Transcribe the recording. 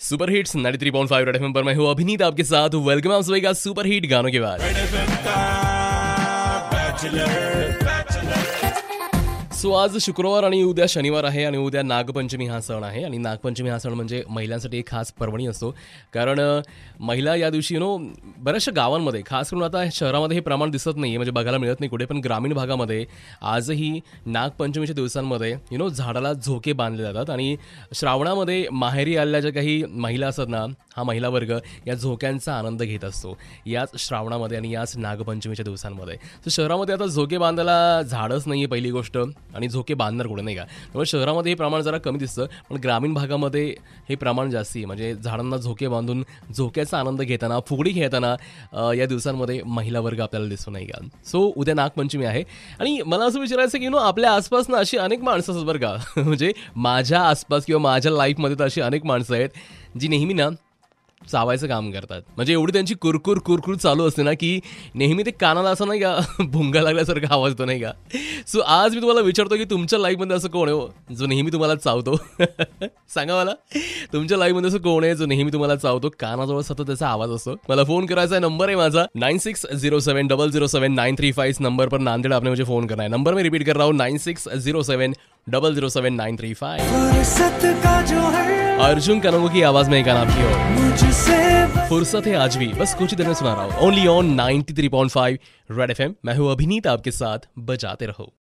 Super hits 93.5 red FM पर मैं हूँ अभिनीत आपके साथ वेलकम आप सभी का सुपर हिट गानों के बाद सो आज शुक्रवार आणि उद्या शनिवार आहे आणि उद्या नागपंचमी हा सण आहे आणि नागपंचमी हा सण म्हणजे महिलांसाठी एक खास पर्वणी असतो. कारण महिला या दिवशी यु नो बऱ्याचशा गावांमध्ये खास करून आता शहरामध्ये हे प्रमाण दिसत नाही म्हणजे बघायला मिळत नाही कुठे पण ग्रामीण भागामध्ये आजही नागपंचमीच्या दिवसांमध्ये यु नो झाडाला झोके बांधले जातात आणि श्रावणामध्ये माहेरी आलेल्या ज्या काही महिला असतात ना हा महिला वर्ग या झोक्यांचा आनंद घेत असतो. याच श्रावणामध्ये आणि याच नागपंचमीच्या दिवसांमध्ये. तर शहरामध्ये आता झोके बांधायला झाडच नाही आहे पहिली गोष्ट आणि झोके बांधणार कुठे नाही का? त्यामुळे शहरामध्ये हे प्रमाण जरा कमी दिसतं पण ग्रामीण भागामध्ये हे प्रमाण जास्ती आहे. म्हणजे झाडांना झोके बांधून झोक्याचा आनंद घेताना फुगडी खेळताना या दिवसांमध्ये महिला वर्ग आपल्याला दिसतो नाही का? सो उद्या नागपंचमी आहे. आणि मला असं विचारायचं की नो आपल्या आसपास ना अशी अनेक माणसं असतात बरं का. म्हणजे माझ्या आसपास किंवा माझ्या लाईफमध्ये तर अशी अनेक माणसं आहेत जी नेहमी ना चावायचं काम करतात. म्हणजे एवढी त्यांची कुरकुर कुरकुर चालू असते ना की नेहमी ते कानाला असं नाही का भुंगा लागल्यासारखा आवाज येतो नाही का? सो आज मी तुम्हाला विचारतो की तुमच्या लाईफमध्ये असं कोण आहे हो, जो नेहमी तुम्हाला चावतो? सांगा मला. तुमच्या लाईफमध्ये असं कोण आहे जो नेहमी तुम्हाला चावतो? कानाजवळ सतत त्याचा आवाज असतो. मला फोन करायचा नंबर आहे माझा. Nine six zero seven double zero seven nine three five number पर नांदेड़ आपने म्हणजे फोन करणार नंबर मी रिपीट कर रहा. हूँ nine six zero seven double zero seven nine three five Arjun Kanungo की आवाज़ में एक गाना भी हो फुर्सत है आज भी। बस कुछ ही देर में सुना रहा हूँ। Only on 93.5 red F M मैं हूँ अभिनीत आपके साथ बजाते रहो।